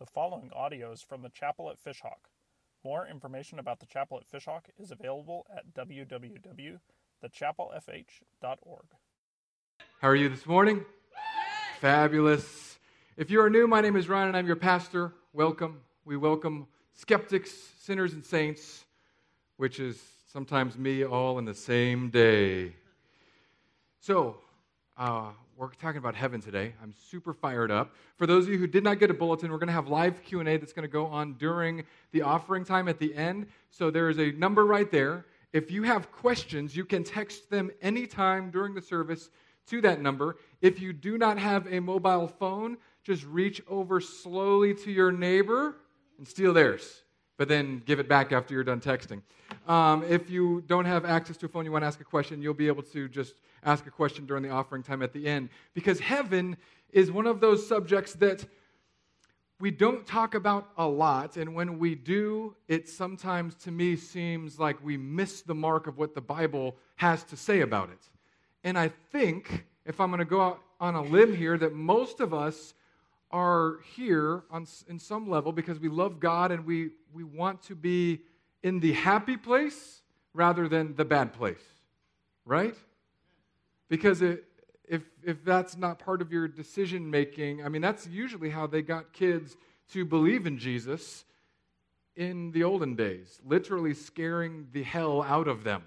The following audio is from the chapel at Fishhawk. More information about the chapel at Fishhawk is available at www.thechapelfh.org. How are you this morning? Fabulous. If you are new, my name is Ryan and I'm your pastor. Welcome. We welcome skeptics, sinners, and saints, which is sometimes me all in the same day. So, uh, we're talking about heaven today. I'm super fired up. For those of you who did not get a bulletin, we're going to have live Q&A that's going to go on during the offering time at the end. So there is a number right there. If you have questions, you can text them anytime during the service to that number. If you do not have a mobile phone, just reach over slowly to your neighbor and steal theirs, but then give it back after you're done texting. Um, if you don't have access to a phone, you want to ask a question, you'll be able to just ask a question during the offering time at the end. Because heaven is one of those subjects that we don't talk about a lot. And when we do, it sometimes to me seems like we miss the mark of what the Bible has to say about it. And I think, if I'm going to go out on a limb here, that most of us are here on, in some level because we love God and we, we want to be in the happy place rather than the bad place, right? Because it, if, if that's not part of your decision making, I mean, that's usually how they got kids to believe in Jesus in the olden days, literally scaring the hell out of them.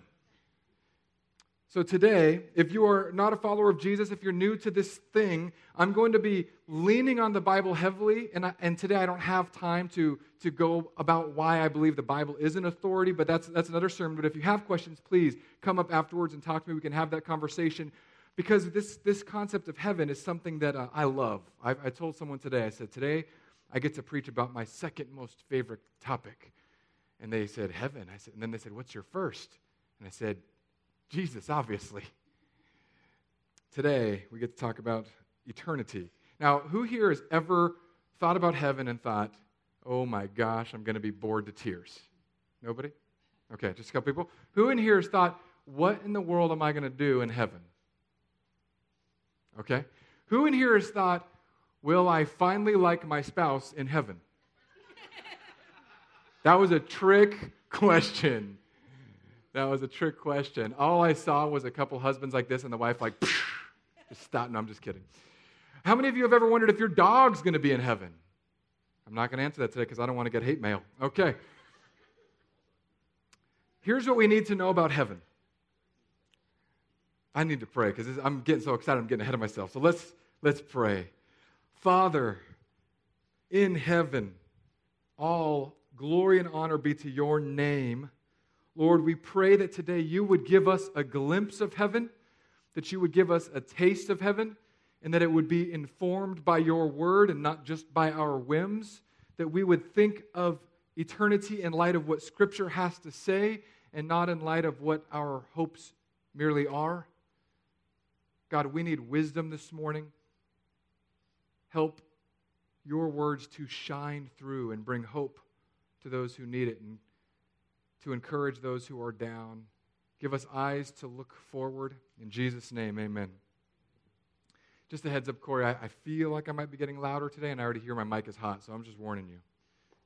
So, today, if you are not a follower of Jesus, if you're new to this thing, I'm going to be leaning on the Bible heavily. And, I, and today, I don't have time to, to go about why I believe the Bible is an authority, but that's, that's another sermon. But if you have questions, please come up afterwards and talk to me. We can have that conversation. Because this, this concept of heaven is something that uh, I love. I, I told someone today, I said, Today, I get to preach about my second most favorite topic. And they said, Heaven. I said, and then they said, What's your first? And I said, Jesus, obviously. Today, we get to talk about eternity. Now, who here has ever thought about heaven and thought, oh my gosh, I'm going to be bored to tears? Nobody? Okay, just a couple people. Who in here has thought, what in the world am I going to do in heaven? Okay. Who in here has thought, will I finally like my spouse in heaven? that was a trick question. That was a trick question. All I saw was a couple husbands like this and the wife like, just stop. No, I'm just kidding. How many of you have ever wondered if your dog's going to be in heaven? I'm not going to answer that today because I don't want to get hate mail. Okay. Here's what we need to know about heaven. I need to pray because I'm getting so excited, I'm getting ahead of myself. So let's, let's pray. Father, in heaven, all glory and honor be to your name. Lord, we pray that today you would give us a glimpse of heaven, that you would give us a taste of heaven, and that it would be informed by your word and not just by our whims, that we would think of eternity in light of what Scripture has to say and not in light of what our hopes merely are. God, we need wisdom this morning. Help your words to shine through and bring hope to those who need it. And to encourage those who are down. Give us eyes to look forward. In Jesus' name, amen. Just a heads up, Corey, I, I, feel like I might be getting louder today, and I already hear my mic is hot, so I'm just warning you.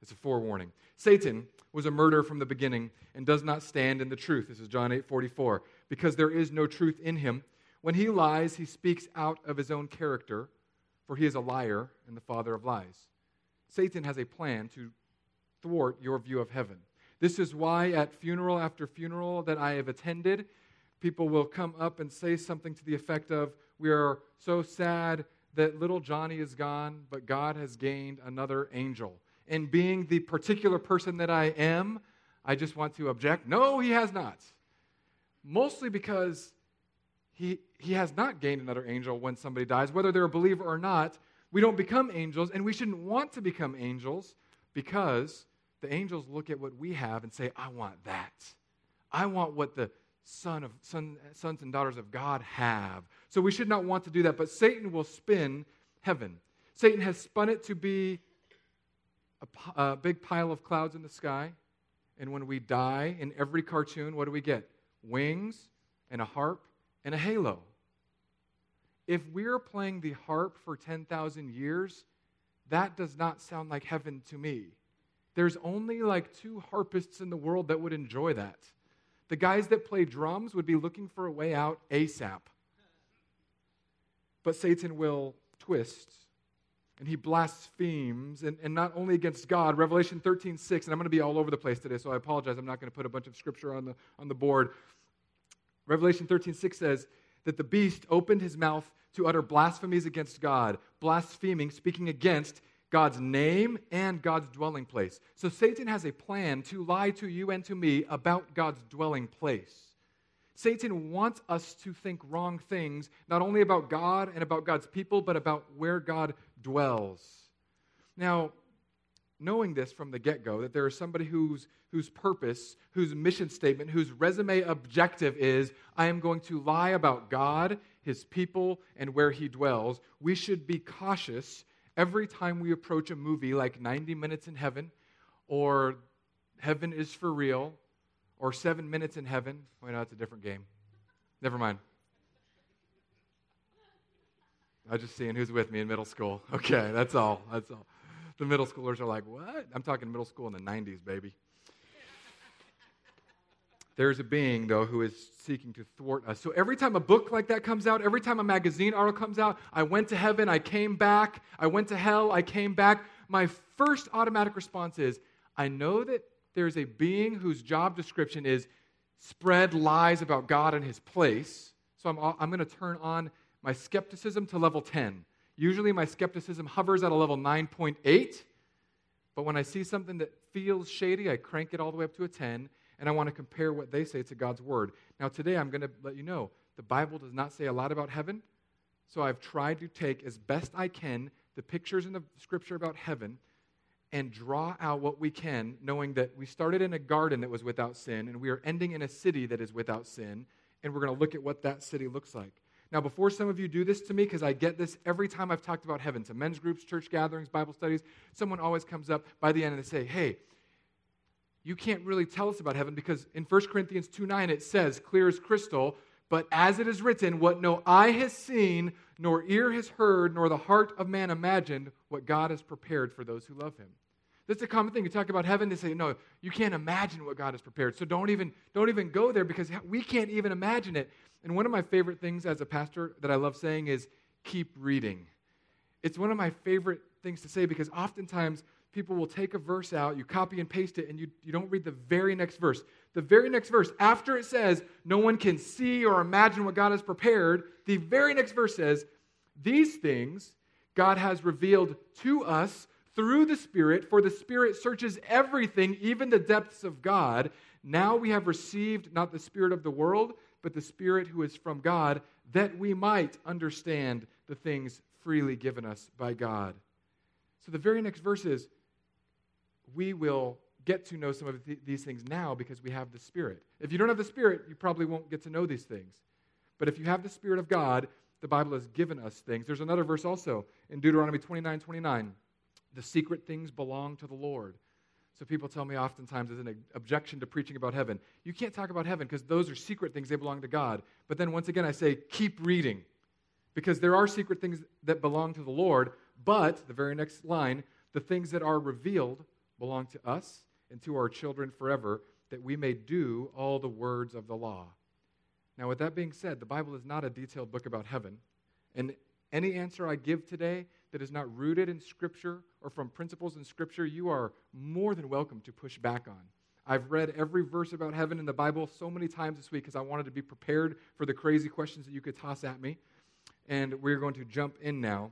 It's a forewarning. Satan was a murderer from the beginning and does not stand in the truth. This is John 8 44. Because there is no truth in him. When he lies, he speaks out of his own character, for he is a liar and the father of lies. Satan has a plan to thwart your view of heaven. This is why at funeral after funeral that I have attended, people will come up and say something to the effect of, We are so sad that little Johnny is gone, but God has gained another angel. And being the particular person that I am, I just want to object. No, he has not. Mostly because he, he has not gained another angel when somebody dies. Whether they're a believer or not, we don't become angels, and we shouldn't want to become angels because the angels look at what we have and say, I want that. I want what the son of, son, sons and daughters of God have. So we should not want to do that. But Satan will spin heaven. Satan has spun it to be a, a big pile of clouds in the sky. And when we die in every cartoon, what do we get? Wings and a harp and a halo. If we're playing the harp for 10,000 years, that does not sound like heaven to me. There's only like two harpists in the world that would enjoy that. The guys that play drums would be looking for a way out ASAP. But Satan will twist and he blasphemes, and, and not only against God. Revelation 13, 6, and I'm going to be all over the place today, so I apologize. I'm not going to put a bunch of scripture on the, on the board. Revelation 13, 6 says that the beast opened his mouth to utter blasphemies against God, blaspheming, speaking against God's name and God's dwelling place. So Satan has a plan to lie to you and to me about God's dwelling place. Satan wants us to think wrong things, not only about God and about God's people, but about where God dwells. Now, knowing this from the get go, that there is somebody whose, whose purpose, whose mission statement, whose resume objective is, I am going to lie about God, his people, and where he dwells, we should be cautious every time we approach a movie like 90 Minutes in Heaven or Heaven is for Real or Seven Minutes in Heaven. Wait, no, that's a different game. Never mind. I was just seeing who's with me in middle school. Okay, that's all. That's all. The middle schoolers are like, what? I'm talking middle school in the 90s, baby. There's a being, though, who is seeking to thwart us. So every time a book like that comes out, every time a magazine article comes out, I went to heaven, I came back, I went to hell, I came back. My first automatic response is I know that there's a being whose job description is spread lies about God and his place. So I'm, I'm going to turn on my skepticism to level 10. Usually my skepticism hovers at a level 9.8, but when I see something that feels shady, I crank it all the way up to a 10 and I want to compare what they say to God's word. Now, today I'm going to let you know the Bible does not say a lot about heaven, so I've tried to take as best I can the pictures in the scripture about heaven and draw out what we can, knowing that we started in a garden that was without sin, and we are ending in a city that is without sin, and we're going to look at what that city looks like. Now, before some of you do this to me, because I get this every time I've talked about heaven to men's groups, church gatherings, Bible studies, someone always comes up by the end and they say, Hey, you can't really tell us about heaven because in 1 Corinthians 2 9 it says, clear as crystal, but as it is written, what no eye has seen, nor ear has heard, nor the heart of man imagined, what God has prepared for those who love him. That's a common thing. You talk about heaven, they say, no, you can't imagine what God has prepared. So don't even, don't even go there because we can't even imagine it. And one of my favorite things as a pastor that I love saying is keep reading. It's one of my favorite things to say because oftentimes people will take a verse out, you copy and paste it, and you, you don't read the very next verse. The very next verse, after it says, no one can see or imagine what God has prepared, the very next verse says, These things God has revealed to us through the Spirit, for the Spirit searches everything, even the depths of God. Now we have received not the Spirit of the world, but the Spirit who is from God, that we might understand the things freely given us by God. So the very next verse is we will get to know some of th- these things now because we have the Spirit. If you don't have the Spirit, you probably won't get to know these things. But if you have the Spirit of God, the Bible has given us things. There's another verse also in Deuteronomy 29 29. The secret things belong to the Lord. So people tell me oftentimes as an objection to preaching about heaven, you can't talk about heaven because those are secret things, they belong to God. But then once again, I say, keep reading because there are secret things that belong to the Lord, but the very next line, the things that are revealed belong to us and to our children forever, that we may do all the words of the law. Now, with that being said, the Bible is not a detailed book about heaven. And any answer I give today that is not rooted in Scripture or from principles in Scripture, you are more than welcome to push back on. I've read every verse about heaven in the Bible so many times this week because I wanted to be prepared for the crazy questions that you could toss at me. And we're going to jump in now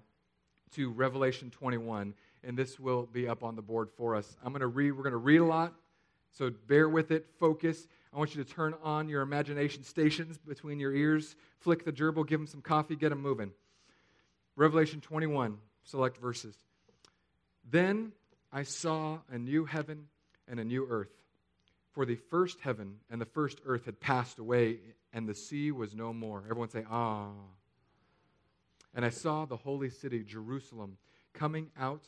to Revelation 21 and this will be up on the board for us. I'm going to read, we're going to read a lot, so bear with it, focus. I want you to turn on your imagination stations between your ears, flick the gerbil, give them some coffee, get them moving. Revelation 21, select verses. Then I saw a new heaven and a new earth. For the first heaven and the first earth had passed away, and the sea was no more. Everyone say, Ah. And I saw the holy city, Jerusalem, coming out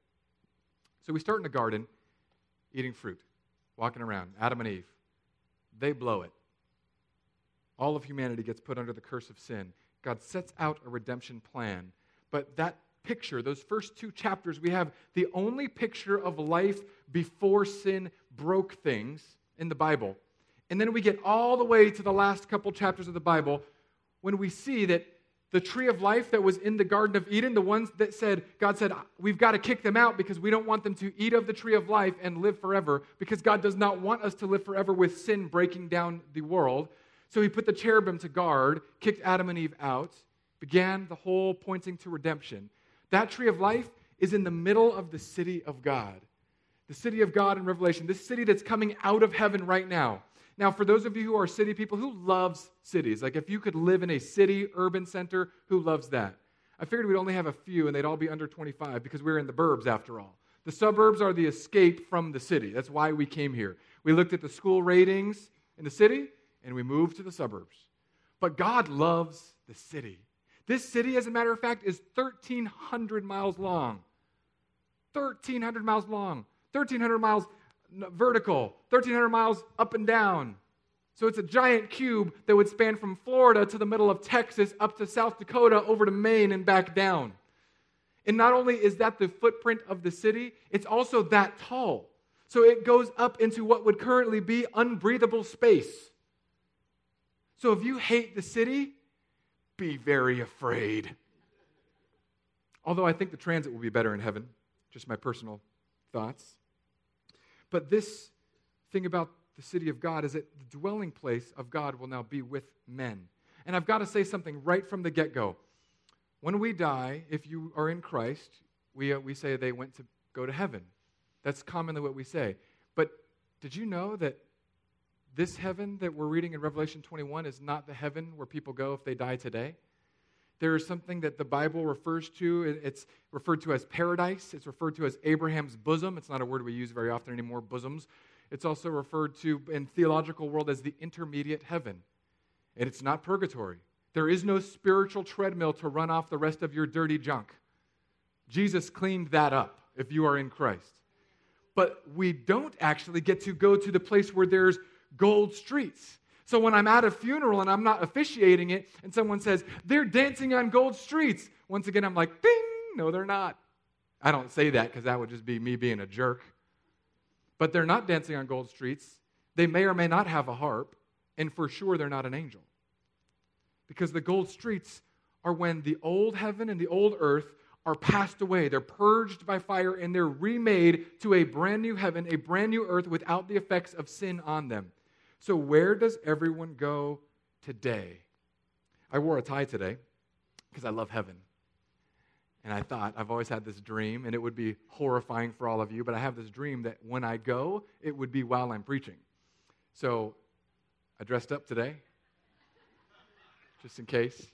So we start in the garden eating fruit, walking around, Adam and Eve. They blow it. All of humanity gets put under the curse of sin. God sets out a redemption plan. But that picture, those first two chapters, we have the only picture of life before sin broke things in the Bible. And then we get all the way to the last couple chapters of the Bible when we see that the tree of life that was in the Garden of Eden, the ones that said, God said, we've got to kick them out because we don't want them to eat of the tree of life and live forever, because God does not want us to live forever with sin breaking down the world. So he put the cherubim to guard, kicked Adam and Eve out, began the whole pointing to redemption. That tree of life is in the middle of the city of God. The city of God in Revelation, this city that's coming out of heaven right now. Now, for those of you who are city people, who loves cities? Like if you could live in a city urban center, who loves that? I figured we'd only have a few and they'd all be under 25 because we're in the burbs after all. The suburbs are the escape from the city. That's why we came here. We looked at the school ratings in the city and we moved to the suburbs. But God loves the city. This city, as a matter of fact, is 1,300 miles long. 1,300 miles long. 1,300 miles vertical, 1,300 miles up and down. So it's a giant cube that would span from Florida to the middle of Texas, up to South Dakota, over to Maine, and back down. And not only is that the footprint of the city, it's also that tall. So it goes up into what would currently be unbreathable space. So if you hate the city, be very afraid. Although I think the transit will be better in heaven, just my personal thoughts. But this thing about the city of God is that the dwelling place of God will now be with men. And I've got to say something right from the get go. When we die, if you are in Christ, we, uh, we say they went to go to heaven. That's commonly what we say. But did you know that this heaven that we're reading in Revelation 21 is not the heaven where people go if they die today? There is something that the Bible refers to. It's referred to as paradise. It's referred to as Abraham's bosom. It's not a word we use very often anymore, bosoms. It's also referred to in theological world as the intermediate heaven. And it's not purgatory. There is no spiritual treadmill to run off the rest of your dirty junk. Jesus cleaned that up if you are in Christ. But we don't actually get to go to the place where there's gold streets. So when I'm at a funeral and I'm not officiating it, and someone says, they're dancing on gold streets, once again, I'm like, ding, no, they're not. I don't say that because that would just be me being a jerk. But they're not dancing on gold streets. They may or may not have a harp, and for sure they're not an angel. Because the gold streets are when the old heaven and the old earth are passed away. They're purged by fire and they're remade to a brand new heaven, a brand new earth without the effects of sin on them. So, where does everyone go today? I wore a tie today because I love heaven. And I thought, I've always had this dream, and it would be horrifying for all of you, but I have this dream that when I go, it would be while I'm preaching. So I dressed up today, just in case.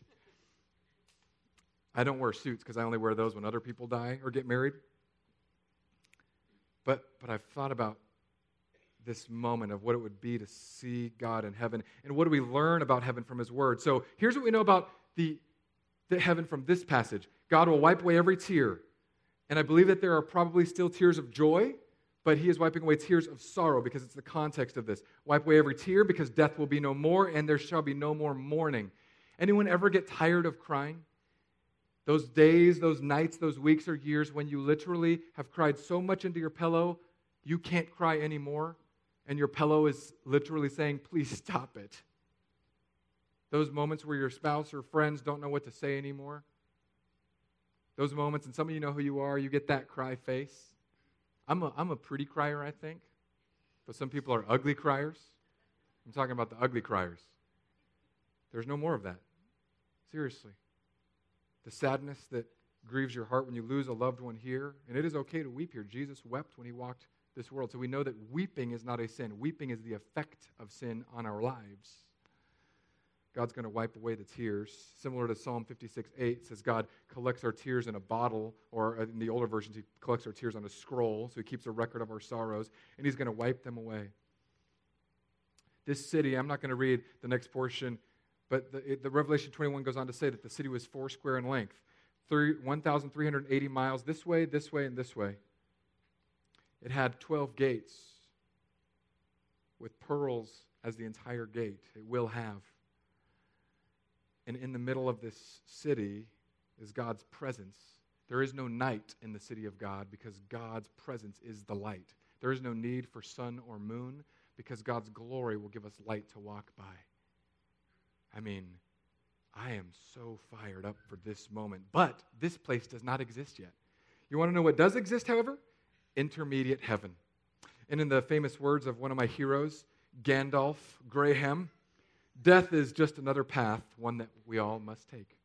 I don't wear suits because I only wear those when other people die or get married. But, but I've thought about this moment of what it would be to see God in heaven. And what do we learn about heaven from His Word? So here's what we know about the, the heaven from this passage God will wipe away every tear. And I believe that there are probably still tears of joy, but He is wiping away tears of sorrow because it's the context of this. Wipe away every tear because death will be no more and there shall be no more mourning. Anyone ever get tired of crying? Those days, those nights, those weeks or years when you literally have cried so much into your pillow, you can't cry anymore and your pillow is literally saying, please stop it. Those moments where your spouse or friends don't know what to say anymore. Those moments, and some of you know who you are, you get that cry face. I'm a, I'm a pretty crier, I think, but some people are ugly criers. I'm talking about the ugly criers. There's no more of that. Seriously. The sadness that grieves your heart when you lose a loved one here, and it is okay to weep here. Jesus wept when he walked this world. So we know that weeping is not a sin. Weeping is the effect of sin on our lives. God's going to wipe away the tears. Similar to Psalm 56 8 says God collects our tears in a bottle, or in the older versions, He collects our tears on a scroll, so He keeps a record of our sorrows, and He's going to wipe them away. This city, I'm not going to read the next portion, but the, it, the Revelation 21 goes on to say that the city was four square in length, 1,380 miles this way, this way, and this way. It had 12 gates with pearls as the entire gate. It will have. And in the middle of this city is God's presence. There is no night in the city of God because God's presence is the light. There is no need for sun or moon because God's glory will give us light to walk by. I mean, I am so fired up for this moment. But this place does not exist yet. You want to know what does exist, however? Intermediate heaven. And in the famous words of one of my heroes, Gandalf Graham, Death is just another path, one that we all must take.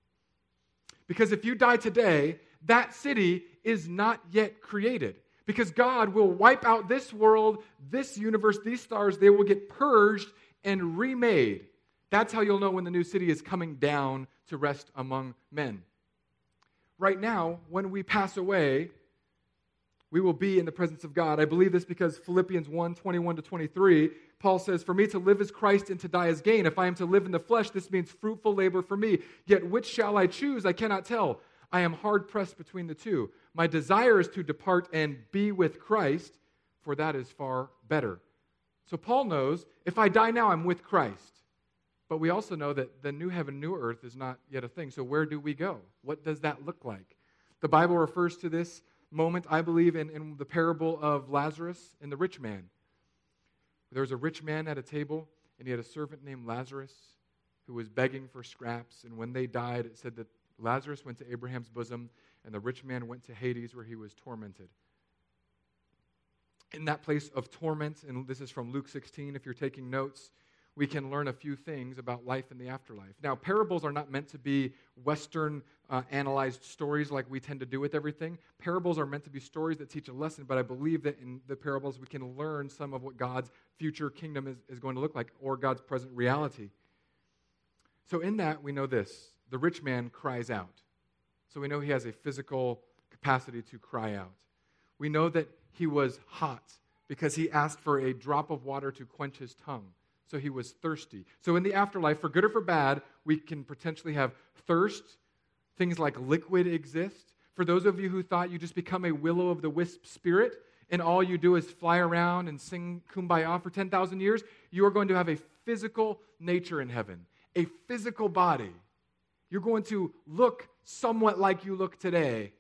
Because if you die today, that city is not yet created. Because God will wipe out this world, this universe, these stars, they will get purged and remade. That's how you'll know when the new city is coming down to rest among men. Right now, when we pass away, we will be in the presence of God. I believe this because Philippians 1 21 to 23 Paul says, For me to live is Christ and to die is gain. If I am to live in the flesh, this means fruitful labor for me. Yet which shall I choose? I cannot tell. I am hard pressed between the two. My desire is to depart and be with Christ, for that is far better. So Paul knows if I die now, I'm with Christ. But we also know that the new heaven, new earth is not yet a thing. So where do we go? What does that look like? The Bible refers to this moment, I believe, in, in the parable of Lazarus and the rich man. There was a rich man at a table, and he had a servant named Lazarus who was begging for scraps. And when they died, it said that Lazarus went to Abraham's bosom, and the rich man went to Hades, where he was tormented. In that place of torment, and this is from Luke 16, if you're taking notes, we can learn a few things about life in the afterlife. Now, parables are not meant to be Western uh, analyzed stories like we tend to do with everything. Parables are meant to be stories that teach a lesson, but I believe that in the parables we can learn some of what God's future kingdom is, is going to look like or God's present reality. So, in that, we know this the rich man cries out. So, we know he has a physical capacity to cry out. We know that he was hot because he asked for a drop of water to quench his tongue so he was thirsty. So in the afterlife, for good or for bad, we can potentially have thirst. Things like liquid exist. For those of you who thought you just become a willow of the wisp spirit and all you do is fly around and sing kumbaya for 10,000 years, you are going to have a physical nature in heaven, a physical body. You're going to look somewhat like you look today.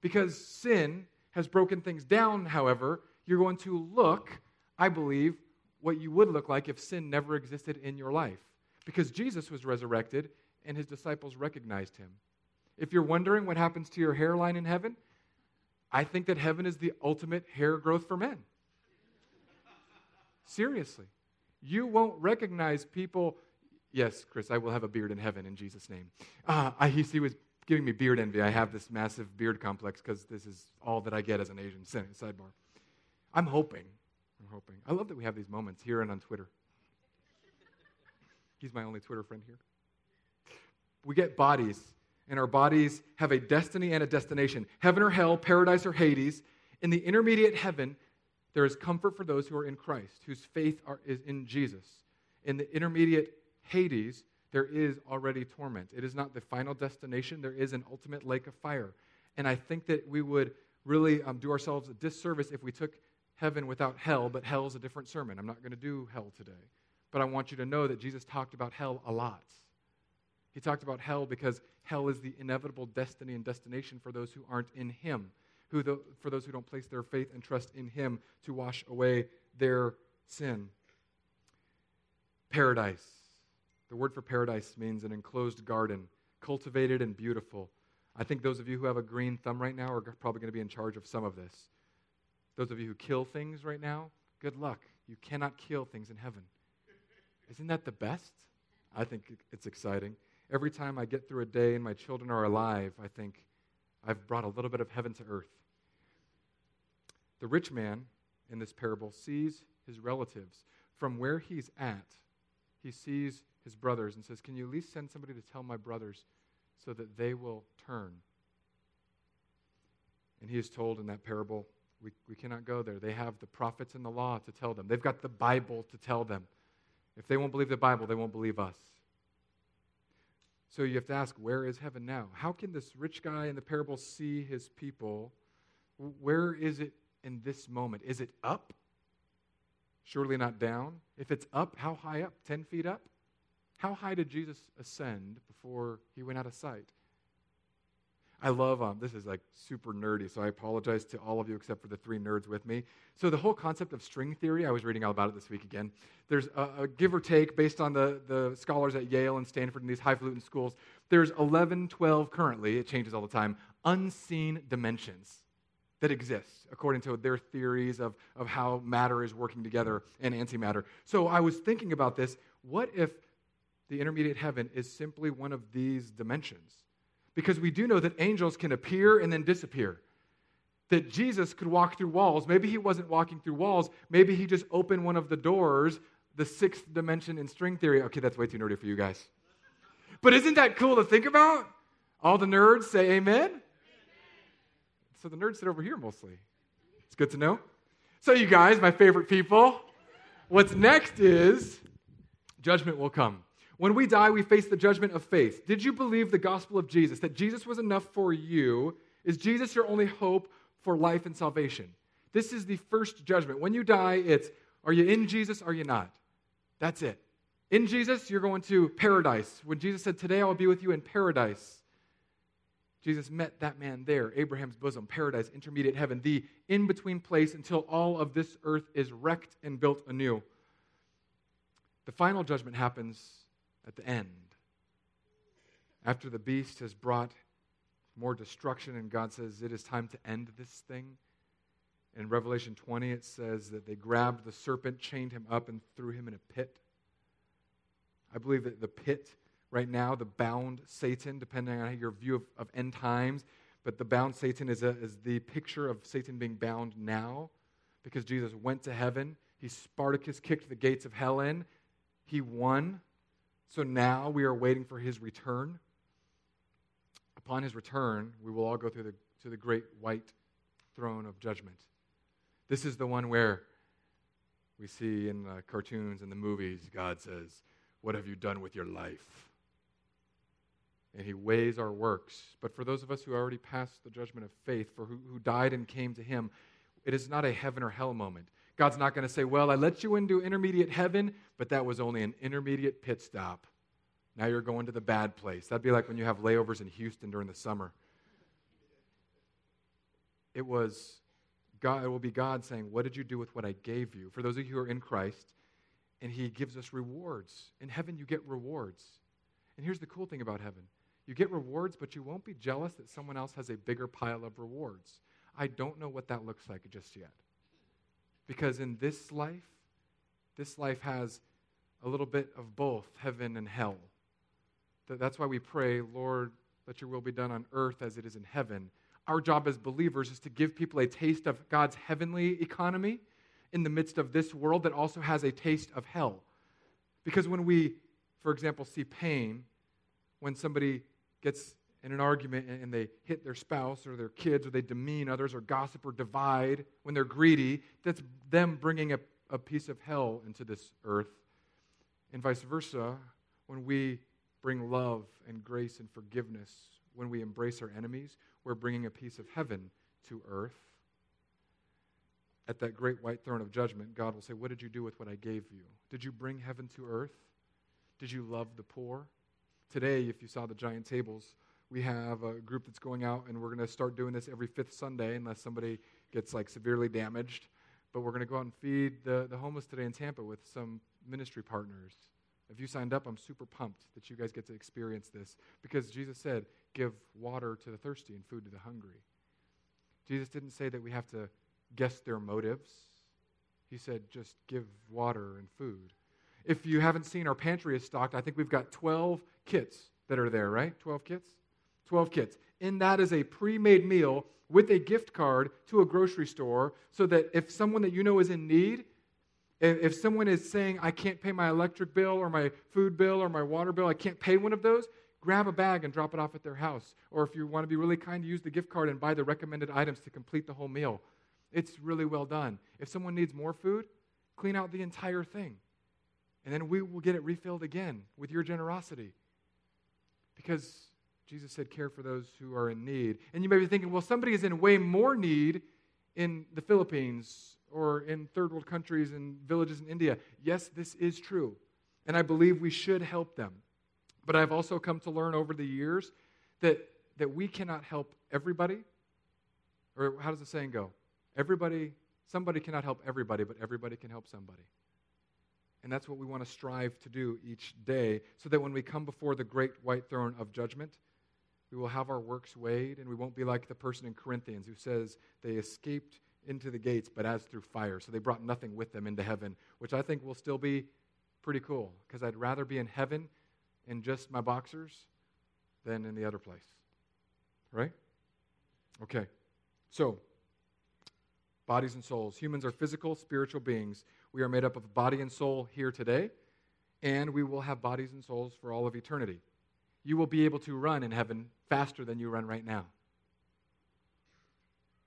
Because sin has broken things down, however, you're going to look, I believe, what you would look like if sin never existed in your life. Because Jesus was resurrected and his disciples recognized him. If you're wondering what happens to your hairline in heaven, I think that heaven is the ultimate hair growth for men. Seriously. You won't recognize people. Yes, Chris, I will have a beard in heaven in Jesus' name. Uh, I, he, he was giving me beard envy. I have this massive beard complex because this is all that I get as an Asian. Sidebar. I'm hoping I'm hoping. I love that we have these moments here and on Twitter. He's my only Twitter friend here. We get bodies, and our bodies have a destiny and a destination heaven or hell, paradise or Hades. In the intermediate heaven, there is comfort for those who are in Christ, whose faith are, is in Jesus. In the intermediate Hades, there is already torment. It is not the final destination, there is an ultimate lake of fire. And I think that we would really um, do ourselves a disservice if we took heaven without hell, but hell's a different sermon. I'm not going to do hell today. But I want you to know that Jesus talked about hell a lot. He talked about hell because hell is the inevitable destiny and destination for those who aren't in Him, who the, for those who don't place their faith and trust in Him to wash away their sin. Paradise. The word for paradise means an enclosed garden, cultivated and beautiful. I think those of you who have a green thumb right now are probably going to be in charge of some of this. Those of you who kill things right now, good luck. You cannot kill things in heaven. Isn't that the best? I think it's exciting. Every time I get through a day and my children are alive, I think I've brought a little bit of heaven to earth. The rich man in this parable sees his relatives. From where he's at, he sees his brothers and says, Can you at least send somebody to tell my brothers so that they will turn? And he is told in that parable, we, we cannot go there. They have the prophets and the law to tell them, they've got the Bible to tell them. If they won't believe the Bible, they won't believe us. So you have to ask, where is heaven now? How can this rich guy in the parable see his people? Where is it in this moment? Is it up? Surely not down. If it's up, how high up? 10 feet up? How high did Jesus ascend before he went out of sight? I love, um, this is like super nerdy, so I apologize to all of you except for the three nerds with me. So, the whole concept of string theory, I was reading all about it this week again. There's a, a give or take, based on the, the scholars at Yale and Stanford and these highfalutin schools, there's 11, 12 currently, it changes all the time, unseen dimensions that exist according to their theories of, of how matter is working together and antimatter. So, I was thinking about this. What if the intermediate heaven is simply one of these dimensions? Because we do know that angels can appear and then disappear. That Jesus could walk through walls. Maybe he wasn't walking through walls. Maybe he just opened one of the doors, the sixth dimension in string theory. Okay, that's way too nerdy for you guys. But isn't that cool to think about? All the nerds say amen. amen. So the nerds sit over here mostly. It's good to know. So, you guys, my favorite people, what's next is judgment will come. When we die, we face the judgment of faith. Did you believe the gospel of Jesus, that Jesus was enough for you? Is Jesus your only hope for life and salvation? This is the first judgment. When you die, it's are you in Jesus? Are you not? That's it. In Jesus, you're going to paradise. When Jesus said, Today I will be with you in paradise, Jesus met that man there, Abraham's bosom, paradise, intermediate heaven, the in between place until all of this earth is wrecked and built anew. The final judgment happens at the end. After the beast has brought more destruction, and God says, It is time to end this thing. In Revelation 20, it says that they grabbed the serpent, chained him up, and threw him in a pit. I believe that the pit right now, the bound Satan, depending on your view of, of end times, but the bound Satan is, a, is the picture of Satan being bound now because Jesus went to heaven. He Spartacus kicked the gates of hell in. He won. So now we are waiting for his return. Upon his return, we will all go through the, to the great white throne of judgment. This is the one where we see in the cartoons and the movies, God says, What have you done with your life? And he weighs our works. But for those of us who already passed the judgment of faith, for who, who died and came to him, it is not a heaven or hell moment. God's not going to say, Well, I let you into intermediate heaven, but that was only an intermediate pit stop. Now you're going to the bad place. That'd be like when you have layovers in Houston during the summer. It was God, it will be God saying, What did you do with what I gave you? For those of you who are in Christ, and He gives us rewards. In heaven, you get rewards. And here's the cool thing about heaven you get rewards, but you won't be jealous that someone else has a bigger pile of rewards. I don't know what that looks like just yet. Because in this life, this life has a little bit of both heaven and hell. That's why we pray, Lord, let your will be done on earth as it is in heaven. Our job as believers is to give people a taste of God's heavenly economy in the midst of this world that also has a taste of hell. Because when we, for example, see pain, when somebody gets in an argument and they hit their spouse or their kids or they demean others or gossip or divide, when they're greedy, that's them bringing a, a piece of hell into this earth. And vice versa, when we bring love and grace and forgiveness, when we embrace our enemies, we're bringing a piece of heaven to earth. At that great white throne of judgment, God will say, What did you do with what I gave you? Did you bring heaven to earth? Did you love the poor? Today, if you saw the giant tables, we have a group that's going out and we're going to start doing this every fifth Sunday unless somebody gets like severely damaged. But we're going to go out and feed the, the homeless today in Tampa with some ministry partners. If you signed up, I'm super pumped that you guys get to experience this because Jesus said, give water to the thirsty and food to the hungry. Jesus didn't say that we have to guess their motives. He said, just give water and food. If you haven't seen our pantry is stocked, I think we've got 12 kits that are there, right? 12 kits? 12 kids. In that is a pre made meal with a gift card to a grocery store so that if someone that you know is in need, If, if someone is saying, I can't pay my electric bill or my food bill or my water bill, I can't pay one of those, grab a bag and drop it off at their house. Or if you want to be really kind, use the gift card and buy the recommended items to complete the whole meal. It's really well done. If someone needs more food, clean out the entire thing. And then we will get it refilled again with your generosity. Because Jesus said, care for those who are in need. And you may be thinking, well, somebody is in way more need in the Philippines or in third world countries and villages in India. Yes, this is true. And I believe we should help them. But I've also come to learn over the years that, that we cannot help everybody. Or how does the saying go? Everybody, somebody cannot help everybody, but everybody can help somebody. And that's what we want to strive to do each day so that when we come before the great white throne of judgment, we will have our works weighed and we won't be like the person in Corinthians who says they escaped into the gates, but as through fire. So they brought nothing with them into heaven, which I think will still be pretty cool because I'd rather be in heaven in just my boxers than in the other place. Right? Okay. So, bodies and souls. Humans are physical, spiritual beings. We are made up of body and soul here today, and we will have bodies and souls for all of eternity. You will be able to run in heaven faster than you run right now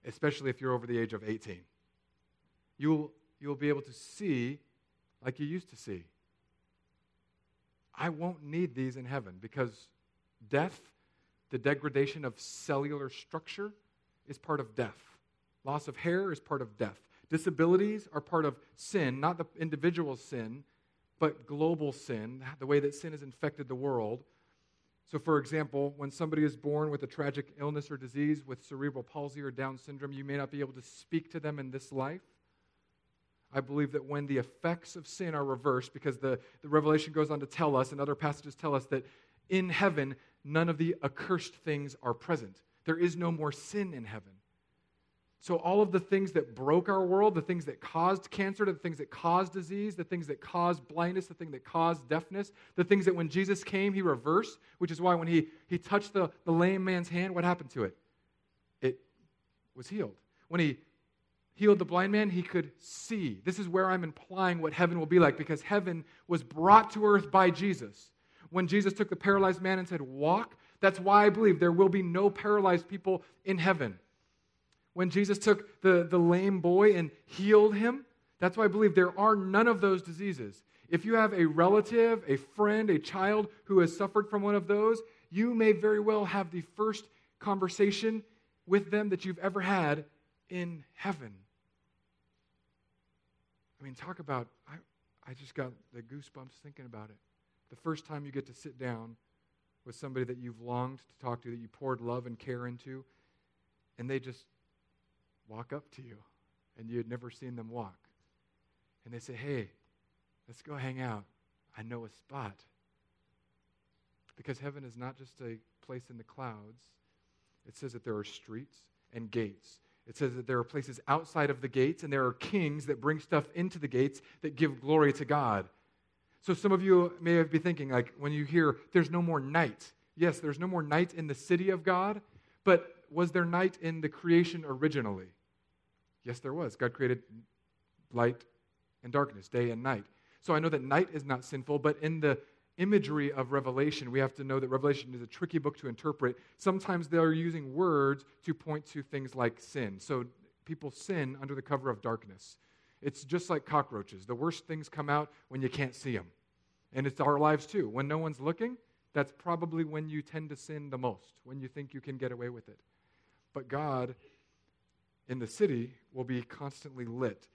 especially if you're over the age of 18. You'll, you'll be able to see like you used to see. I won't need these in heaven because death, the degradation of cellular structure, is part of death. Loss of hair is part of death. Disabilities are part of sin, not the individual sin, but global sin, the way that sin has infected the world. So, for example, when somebody is born with a tragic illness or disease, with cerebral palsy or Down syndrome, you may not be able to speak to them in this life. I believe that when the effects of sin are reversed, because the, the Revelation goes on to tell us, and other passages tell us, that in heaven, none of the accursed things are present. There is no more sin in heaven. So, all of the things that broke our world, the things that caused cancer, the things that caused disease, the things that caused blindness, the thing that caused deafness, the things that when Jesus came, he reversed, which is why when he, he touched the, the lame man's hand, what happened to it? It was healed. When he healed the blind man, he could see. This is where I'm implying what heaven will be like, because heaven was brought to earth by Jesus. When Jesus took the paralyzed man and said, Walk, that's why I believe there will be no paralyzed people in heaven when Jesus took the, the lame boy and healed him. That's why I believe there are none of those diseases. If you have a relative, a friend, a child who has suffered from one of those, you may very well have the first conversation with them that you've ever had in heaven. I mean, talk about, I, I just got the goosebumps thinking about it. The first time you get to sit down with somebody that you've longed to talk to, that you poured love and care into, and they just walk up to you and you had never seen them walk. And they say, Hey, let's go hang out. I know a spot. Because heaven is not just a place in the clouds, it says that there are streets and gates. It says that there are places outside of the gates, and there are kings that bring stuff into the gates that give glory to God. So some of you may be thinking, like, when you hear there's no more night. Yes, there's no more night in the city of God, but was there night in the creation originally? Yes, there was. God created light and darkness, day and night. So I know that night is not sinful, but in the imagery of Revelation, we have to know that Revelation is a tricky book to interpret. Sometimes they're using words to point to things like sin. So people sin under the cover of darkness. It's just like cockroaches. The worst things come out when you can't see them. And it's our lives too. When no one's looking, that's probably when you tend to sin the most, when you think you can get away with it. But God in the city will be constantly lit.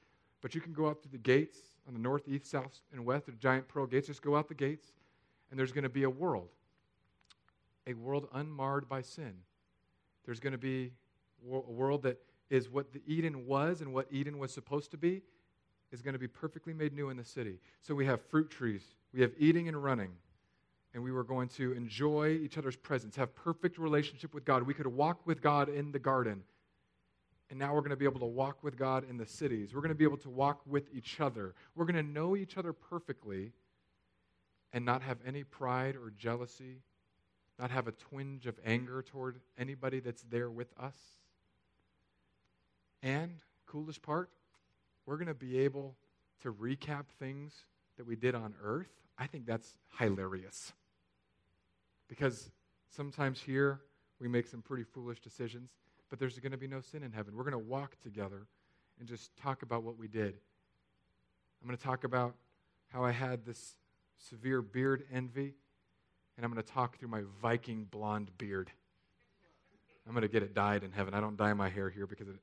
But you can go out through the gates on the north, east, south, and west, the giant pearl gates. Just go out the gates, and there's going to be a world, a world unmarred by sin. There's going to be a world that is what the Eden was and what Eden was supposed to be is going to be perfectly made new in the city. So we have fruit trees, we have eating and running, and we were going to enjoy each other's presence, have perfect relationship with God. We could walk with God in the garden and now we're going to be able to walk with God in the cities. We're going to be able to walk with each other. We're going to know each other perfectly and not have any pride or jealousy, not have a twinge of anger toward anybody that's there with us. And, coolest part, we're going to be able to recap things that we did on earth, I think that's hilarious. Because sometimes here we make some pretty foolish decisions, but there's going to be no sin in heaven. We're going to walk together and just talk about what we did. I'm going to talk about how I had this severe beard envy, and I'm going to talk through my Viking blonde beard. I'm going to get it dyed in heaven. I don't dye my hair here because it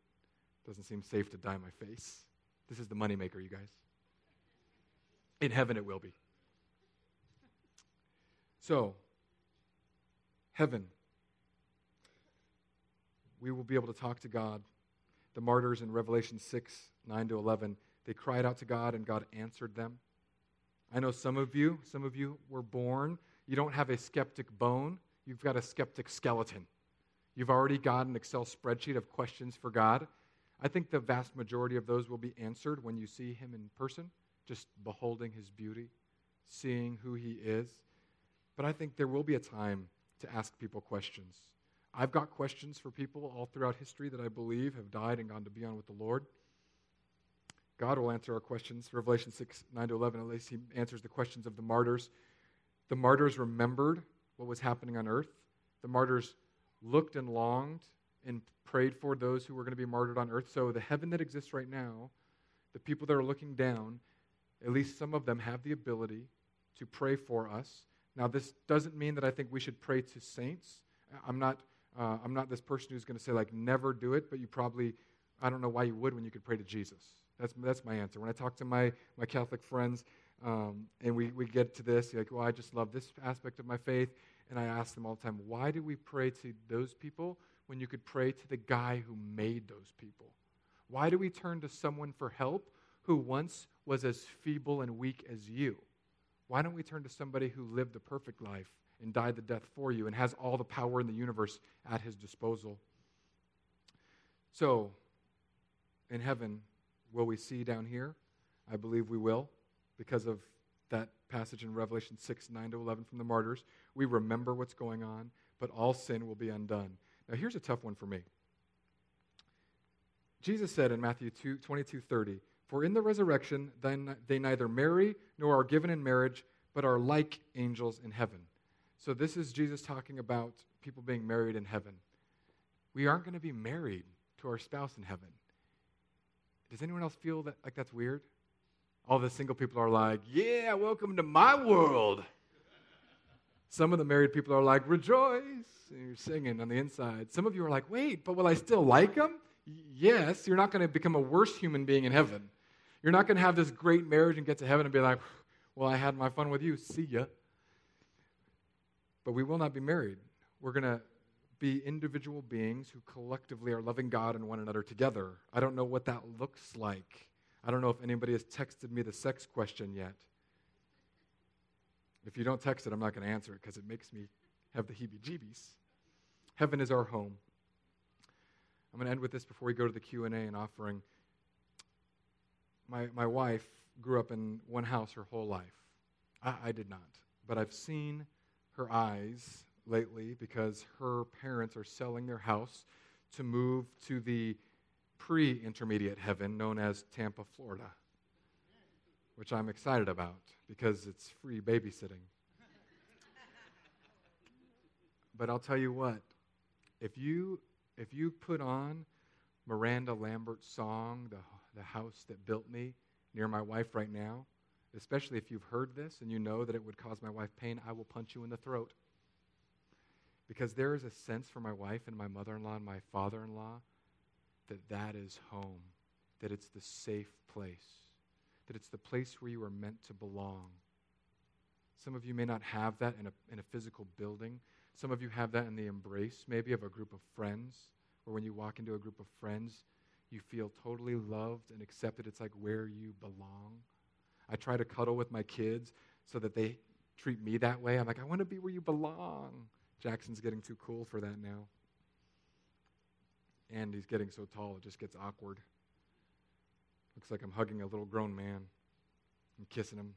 doesn't seem safe to dye my face. This is the moneymaker, you guys. In heaven, it will be. So, heaven. We will be able to talk to God. The martyrs in Revelation 6 9 to 11, they cried out to God and God answered them. I know some of you, some of you were born, you don't have a skeptic bone, you've got a skeptic skeleton. You've already got an Excel spreadsheet of questions for God. I think the vast majority of those will be answered when you see Him in person, just beholding His beauty, seeing who He is. But I think there will be a time to ask people questions. I've got questions for people all throughout history that I believe have died and gone to be on with the Lord. God will answer our questions. Revelation 6, 9 to 11, at least He answers the questions of the martyrs. The martyrs remembered what was happening on earth. The martyrs looked and longed and prayed for those who were going to be martyred on earth. So, the heaven that exists right now, the people that are looking down, at least some of them have the ability to pray for us. Now, this doesn't mean that I think we should pray to saints. I'm not, uh, I'm not this person who's going to say, like, never do it, but you probably, I don't know why you would when you could pray to Jesus. That's, that's my answer. When I talk to my, my Catholic friends um, and we, we get to this, like, well, I just love this aspect of my faith. And I ask them all the time, why do we pray to those people when you could pray to the guy who made those people? Why do we turn to someone for help who once was as feeble and weak as you? Why don't we turn to somebody who lived a perfect life and died the death for you and has all the power in the universe at his disposal? So, in heaven, will we see down here? I believe we will because of that passage in Revelation 6 9 to 11 from the martyrs. We remember what's going on, but all sin will be undone. Now, here's a tough one for me. Jesus said in Matthew 2, 22 30, For in the resurrection they neither marry nor are given in marriage, but are like angels in heaven. So, this is Jesus talking about people being married in heaven. We aren't going to be married to our spouse in heaven. Does anyone else feel that, like that's weird? All the single people are like, Yeah, welcome to my world. Some of the married people are like, Rejoice. And you're singing on the inside. Some of you are like, Wait, but will I still like him? Yes, you're not going to become a worse human being in heaven. You're not going to have this great marriage and get to heaven and be like, Well, I had my fun with you. See ya. But we will not be married. We're going to be individual beings who collectively are loving God and one another together. I don't know what that looks like. I don't know if anybody has texted me the sex question yet. If you don't text it, I'm not going to answer it because it makes me have the heebie jeebies. Heaven is our home. I'm going to end with this before we go to the Q&A and offering. My, my wife grew up in one house her whole life. I, I did not. But I've seen her eyes lately because her parents are selling their house to move to the pre intermediate heaven known as Tampa, Florida, which I'm excited about because it's free babysitting. but I'll tell you what, if you, if you put on Miranda Lambert's song, the, the House That Built Me, near my wife right now, especially if you've heard this and you know that it would cause my wife pain, I will punch you in the throat. Because there is a sense for my wife and my mother in law and my father in law that that is home, that it's the safe place, that it's the place where you are meant to belong. Some of you may not have that in a, in a physical building. Some of you have that in the embrace, maybe of a group of friends, or when you walk into a group of friends, you feel totally loved and accepted. It's like where you belong. I try to cuddle with my kids so that they treat me that way. I'm like, I want to be where you belong. Jackson's getting too cool for that now and he's getting so tall it just gets awkward. Looks like I'm hugging a little grown man. I'm kissing him.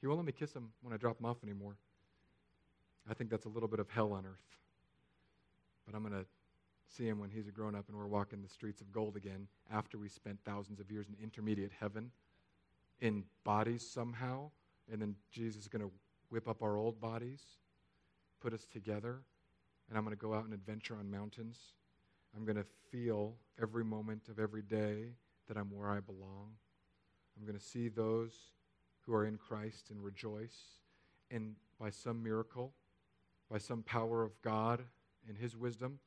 He won't let me kiss him when I drop him off anymore. I think that's a little bit of hell on earth. But I'm going to see him when he's a grown up and we're walking the streets of gold again after we spent thousands of years in intermediate heaven. in bodies somehow, and then Jesus is going to whip up our old bodies, put us together, and I'm going to go out and adventure on mountains. I'm going to feel every moment of every day that I'm where I belong. I'm going to see those who are in Christ and rejoice. And by some miracle, by some power of God and His wisdom,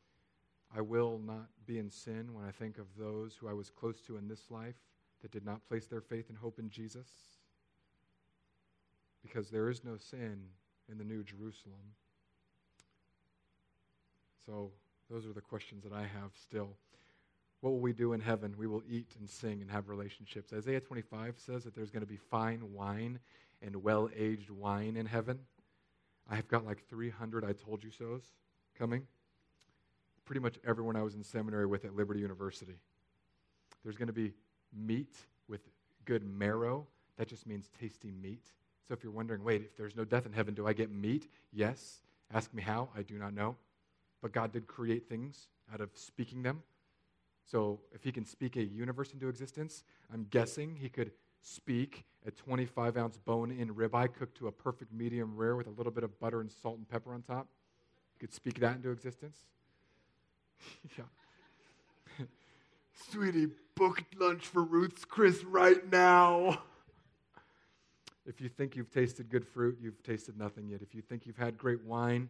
I will not be in sin when I think of those who I was close to in this life that did not place their faith and hope in Jesus. Because there is no sin in the New Jerusalem. So, those are the questions that I have still. What will we do in heaven? We will eat and sing and have relationships. Isaiah 25 says that there's going to be fine wine and well aged wine in heaven. I have got like 300 I told you so's coming. Pretty much everyone I was in seminary with at Liberty University. There's going to be meat with good marrow. That just means tasty meat. So if you're wondering, wait, if there's no death in heaven, do I get meat? Yes. Ask me how. I do not know. But God did create things out of speaking them. So if he can speak a universe into existence, I'm guessing he could speak a 25 ounce bone in ribeye cooked to a perfect medium rare with a little bit of butter and salt and pepper on top. He could speak that into existence. yeah. Sweetie, booked lunch for Ruth's Chris right now. If you think you've tasted good fruit, you've tasted nothing yet. If you think you've had great wine,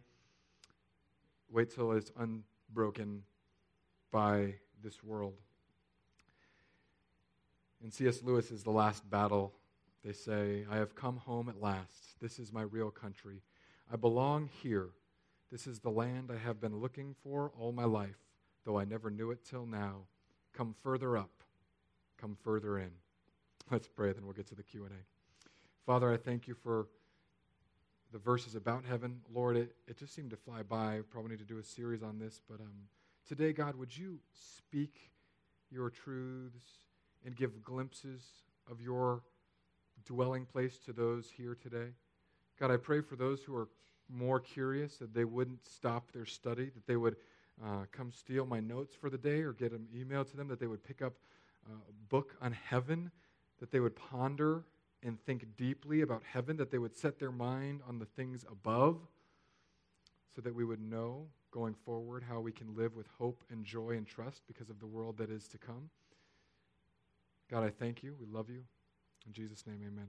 wait till it's unbroken by this world. In C.S. Lewis is the last battle. They say, I have come home at last. This is my real country. I belong here. This is the land I have been looking for all my life, though I never knew it till now. Come further up. Come further in. Let's pray, then we'll get to the Q&A. Father, I thank you for the verses about heaven. Lord, it, it just seemed to fly by. Probably need to do a series on this, but um, today, God, would you speak your truths and give glimpses of your dwelling place to those here today? God, I pray for those who are more curious that they wouldn't stop their study, that they would uh, come steal my notes for the day or get an email to them, that they would pick up uh, a book on heaven, that they would ponder and think deeply about heaven, that they would set their mind on the things above, so that we would know going forward how we can live with hope and joy and trust because of the world that is to come. God, I thank you. We love you. In Jesus' name, amen.